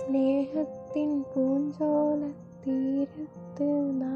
സ്നേഹത്തിൻ പൂഞ്ചോല തീരത്ത് നാം